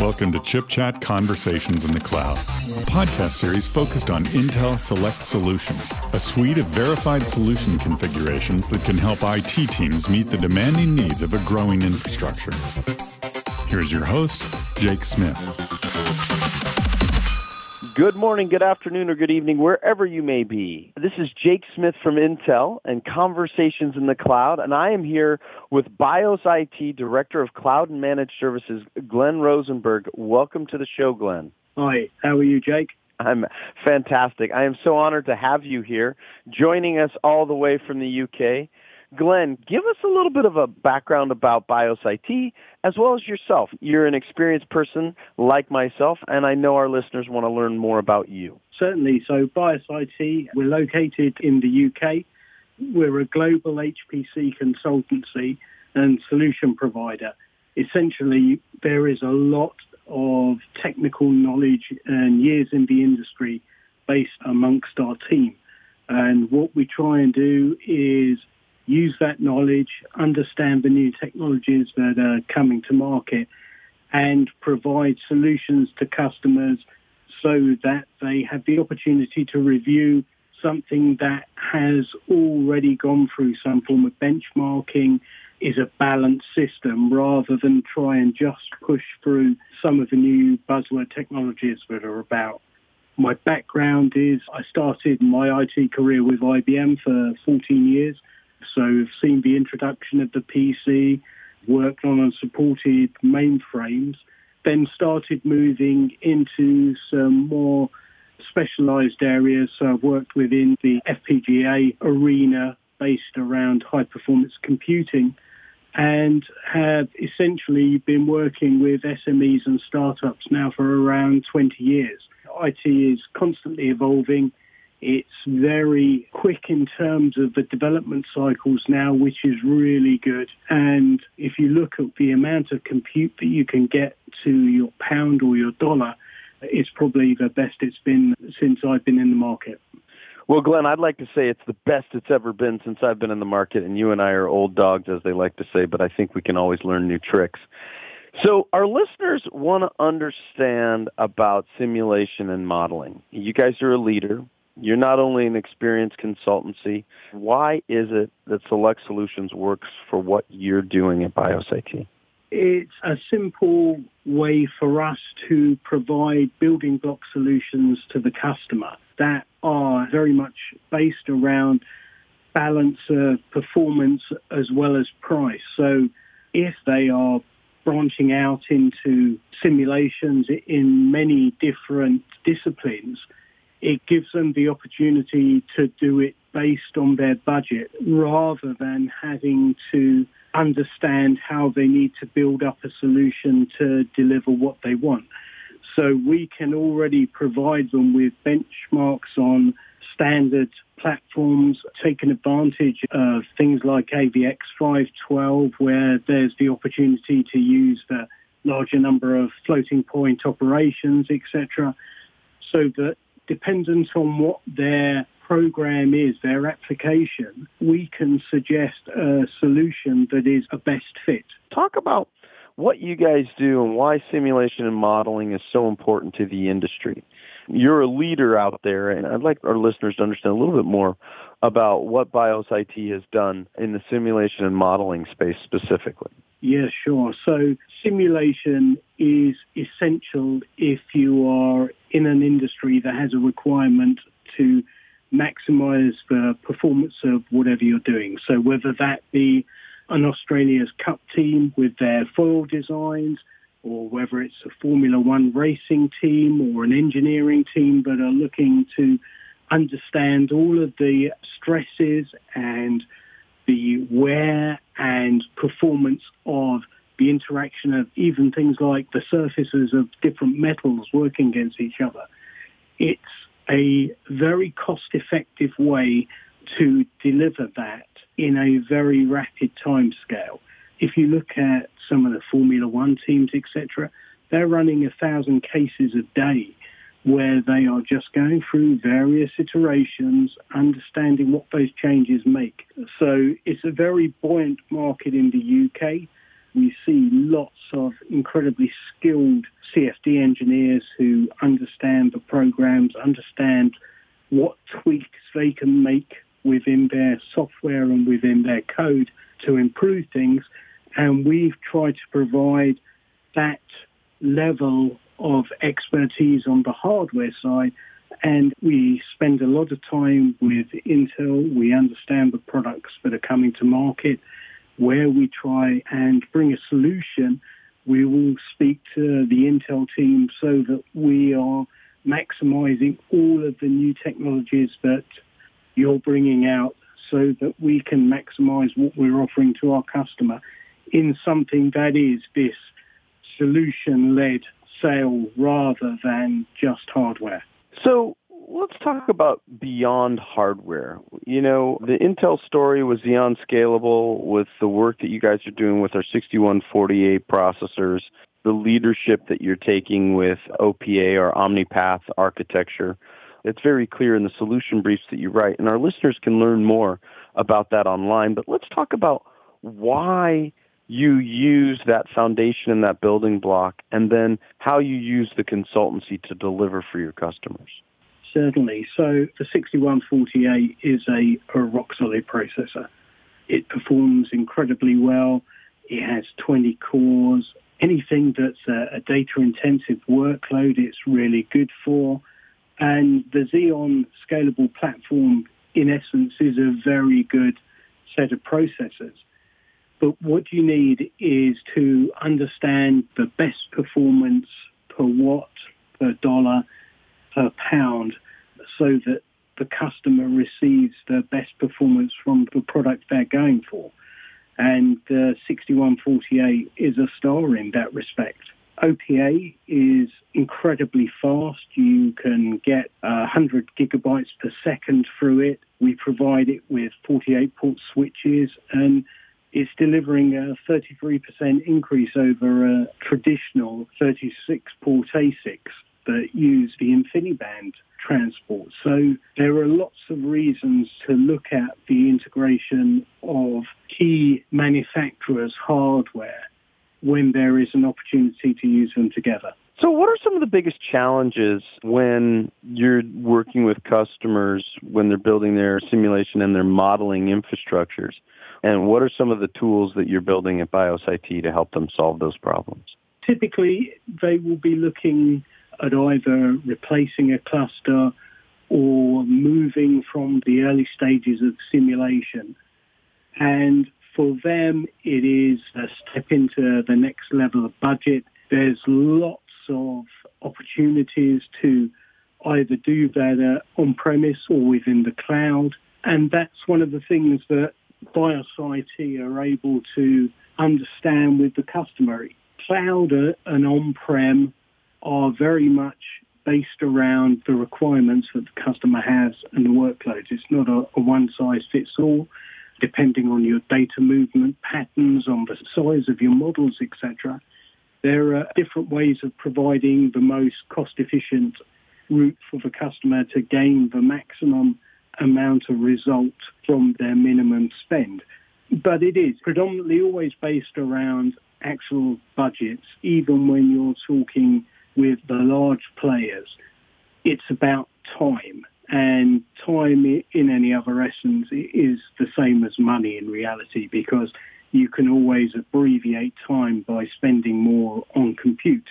Welcome to Chip Chat Conversations in the Cloud, a podcast series focused on Intel Select Solutions, a suite of verified solution configurations that can help IT teams meet the demanding needs of a growing infrastructure. Here's your host, Jake Smith. Good morning, good afternoon, or good evening, wherever you may be. This is Jake Smith from Intel and Conversations in the Cloud, and I am here with BIOS IT Director of Cloud and Managed Services, Glenn Rosenberg. Welcome to the show, Glenn. Hi, how are you, Jake? I'm fantastic. I am so honored to have you here, joining us all the way from the UK. Glenn, give us a little bit of a background about BIOS IT as well as yourself. You're an experienced person like myself, and I know our listeners want to learn more about you. Certainly. So BIOS IT, we're located in the UK. We're a global HPC consultancy and solution provider. Essentially, there is a lot of technical knowledge and years in the industry based amongst our team. And what we try and do is use that knowledge, understand the new technologies that are coming to market, and provide solutions to customers so that they have the opportunity to review something that has already gone through some form of benchmarking, is a balanced system rather than try and just push through some of the new buzzword technologies that are about. My background is I started my IT career with IBM for 14 years so we've seen the introduction of the PC, worked on and supported mainframes, then started moving into some more specialized areas. So I've worked within the FPGA arena based around high performance computing and have essentially been working with SMEs and startups now for around 20 years. IT is constantly evolving. It's very quick in terms of the development cycles now, which is really good. And if you look at the amount of compute that you can get to your pound or your dollar, it's probably the best it's been since I've been in the market. Well, Glenn, I'd like to say it's the best it's ever been since I've been in the market, and you and I are old dogs, as they like to say, but I think we can always learn new tricks. So our listeners want to understand about simulation and modeling. You guys are a leader. You're not only an experienced consultancy. Why is it that Select Solutions works for what you're doing at BIOS IT? It's a simple way for us to provide building block solutions to the customer that are very much based around balance of performance as well as price. So if they are branching out into simulations in many different disciplines, it gives them the opportunity to do it based on their budget rather than having to understand how they need to build up a solution to deliver what they want. So we can already provide them with benchmarks on standard platforms, taking advantage of things like AVX 512, where there's the opportunity to use the larger number of floating point operations, etc., so that dependent on what their program is, their application, we can suggest a solution that is a best fit. Talk about what you guys do and why simulation and modeling is so important to the industry. You're a leader out there, and I'd like our listeners to understand a little bit more about what BIOS IT has done in the simulation and modeling space specifically. Yeah, sure. So simulation is essential if you are in an industry that has a requirement to maximize the performance of whatever you're doing. So whether that be an Australia's Cup team with their foil designs, or whether it's a Formula One racing team or an engineering team that are looking to understand all of the stresses and the wear and performance of the interaction of even things like the surfaces of different metals working against each other. It's a very cost-effective way to deliver that in a very rapid time scale. If you look at some of the Formula One teams, etc., they're running a thousand cases a day where they are just going through various iterations, understanding what those changes make. So it's a very buoyant market in the UK. We see lots of incredibly skilled CFD engineers who understand the programs, understand what tweaks they can make within their software and within their code to improve things. And we've tried to provide that level of expertise on the hardware side. And we spend a lot of time with Intel. We understand the products that are coming to market. Where we try and bring a solution, we will speak to the Intel team so that we are maximizing all of the new technologies that you're bringing out so that we can maximize what we're offering to our customer in something that is this solution-led sale rather than just hardware. So let's talk about beyond hardware. You know, the Intel story was Xeon Scalable with the work that you guys are doing with our 6148 processors, the leadership that you're taking with OPA or OmniPath architecture. It's very clear in the solution briefs that you write, and our listeners can learn more about that online. But let's talk about why you use that foundation and that building block, and then how you use the consultancy to deliver for your customers. Certainly. So the 6148 is a, a rock solid processor. It performs incredibly well. It has 20 cores. Anything that's a, a data intensive workload, it's really good for. And the Xeon scalable platform, in essence, is a very good set of processors. But what you need is to understand the best performance per watt, per dollar, per pound so that the customer receives the best performance from the product they're going for. And uh, the 6148 is a star in that respect. OPA is incredibly fast. You can get 100 gigabytes per second through it. We provide it with 48 port switches and it's delivering a 33% increase over a traditional 36 port ASICs that use the InfiniBand transport. So there are lots of reasons to look at the integration of key manufacturers' hardware when there is an opportunity to use them together. So, what are some of the biggest challenges when you're working with customers when they're building their simulation and their modeling infrastructures? And what are some of the tools that you're building at BIOS IT to help them solve those problems? Typically, they will be looking at either replacing a cluster or moving from the early stages of simulation. And for them, it is a step into the next level of budget. There's lots of opportunities to either do that on-premise or within the cloud. And that's one of the things that BIOS IT are able to understand with the customer. Cloud and on-prem are very much based around the requirements that the customer has and the workloads. It's not a, a one-size-fits-all, depending on your data movement patterns, on the size of your models, etc. There are different ways of providing the most cost-efficient route for the customer to gain the maximum amount of result from their minimum spend. But it is predominantly always based around actual budgets, even when you're talking with the large players, it's about time. And time in any other essence is the same as money in reality because you can always abbreviate time by spending more on compute.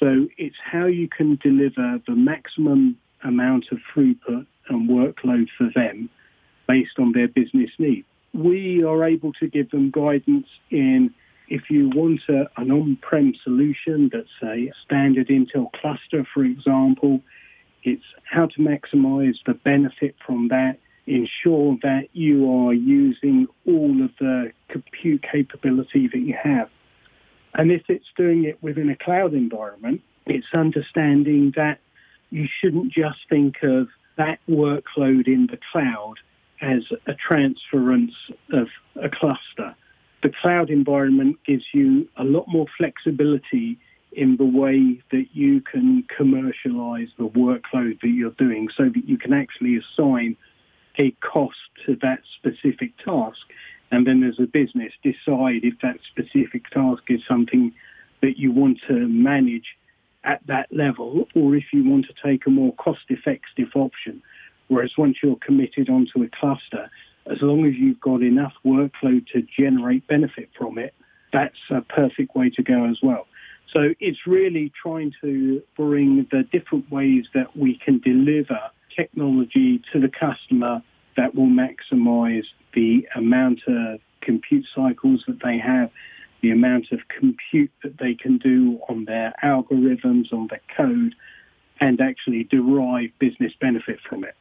So it's how you can deliver the maximum amount of throughput and workload for them based on their business need. We are able to give them guidance in if you want a, an on-prem solution that's a standard Intel cluster, for example, it's how to maximize the benefit from that, ensure that you are using all of the compute capability that you have. And if it's doing it within a cloud environment, it's understanding that you shouldn't just think of that workload in the cloud as a transference of a cluster the cloud environment gives you a lot more flexibility in the way that you can commercialize the workload that you're doing so that you can actually assign a cost to that specific task. and then as a business decide if that specific task is something that you want to manage at that level or if you want to take a more cost-effective option. Whereas once you're committed onto a cluster, as long as you've got enough workload to generate benefit from it, that's a perfect way to go as well. So it's really trying to bring the different ways that we can deliver technology to the customer that will maximize the amount of compute cycles that they have, the amount of compute that they can do on their algorithms, on their code, and actually derive business benefit from it.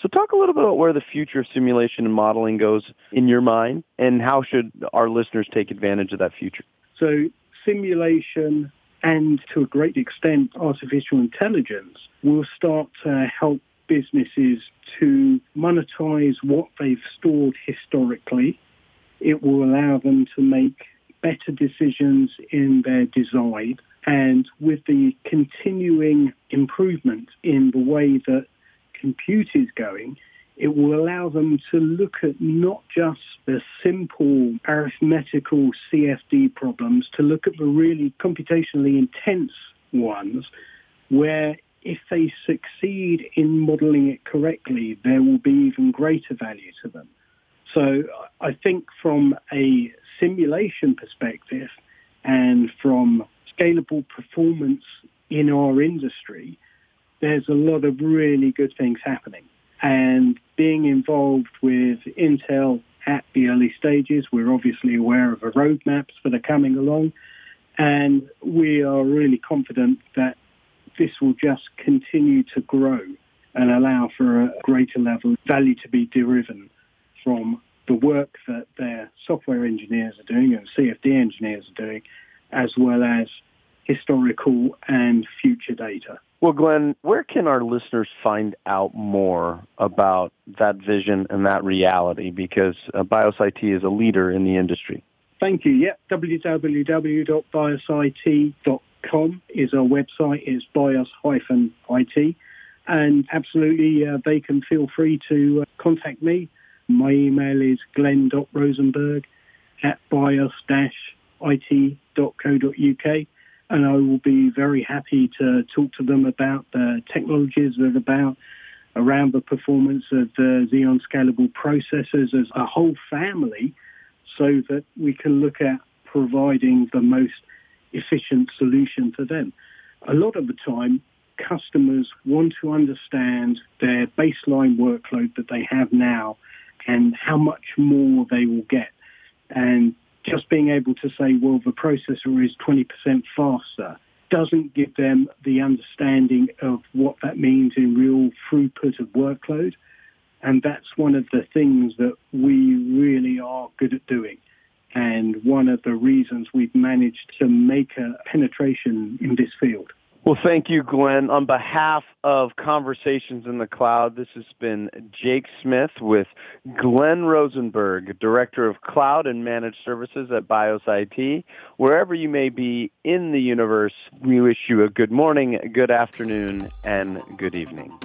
So talk a little bit about where the future of simulation and modeling goes in your mind, and how should our listeners take advantage of that future? So simulation and to a great extent artificial intelligence will start to help businesses to monetize what they've stored historically. It will allow them to make better decisions in their design. And with the continuing improvement in the way that compute is going, it will allow them to look at not just the simple arithmetical CFD problems, to look at the really computationally intense ones where if they succeed in modeling it correctly, there will be even greater value to them. So I think from a simulation perspective and from scalable performance in our industry, there's a lot of really good things happening. And being involved with Intel at the early stages, we're obviously aware of the roadmaps that are coming along. And we are really confident that this will just continue to grow and allow for a greater level of value to be driven from the work that their software engineers are doing and CFD engineers are doing, as well as historical and future data. Well, Glenn, where can our listeners find out more about that vision and that reality? Because uh, BIOS-IT is a leader in the industry. Thank you. Yeah, www.biosit.com is our website. It's bios-it. And absolutely, uh, they can feel free to uh, contact me. My email is glenn.rosenberg at bios-it.co.uk and I will be very happy to talk to them about the technologies that are about around the performance of the Xeon scalable processors as a whole family so that we can look at providing the most efficient solution for them. A lot of the time, customers want to understand their baseline workload that they have now and how much more they will get. And just being able to say, well, the processor is 20% faster doesn't give them the understanding of what that means in real throughput of workload. And that's one of the things that we really are good at doing. And one of the reasons we've managed to make a penetration in this field. Well, thank you, Glenn. On behalf of Conversations in the Cloud, this has been Jake Smith with Glenn Rosenberg, Director of Cloud and Managed Services at BIOS IT. Wherever you may be in the universe, we wish you a good morning, good afternoon, and good evening.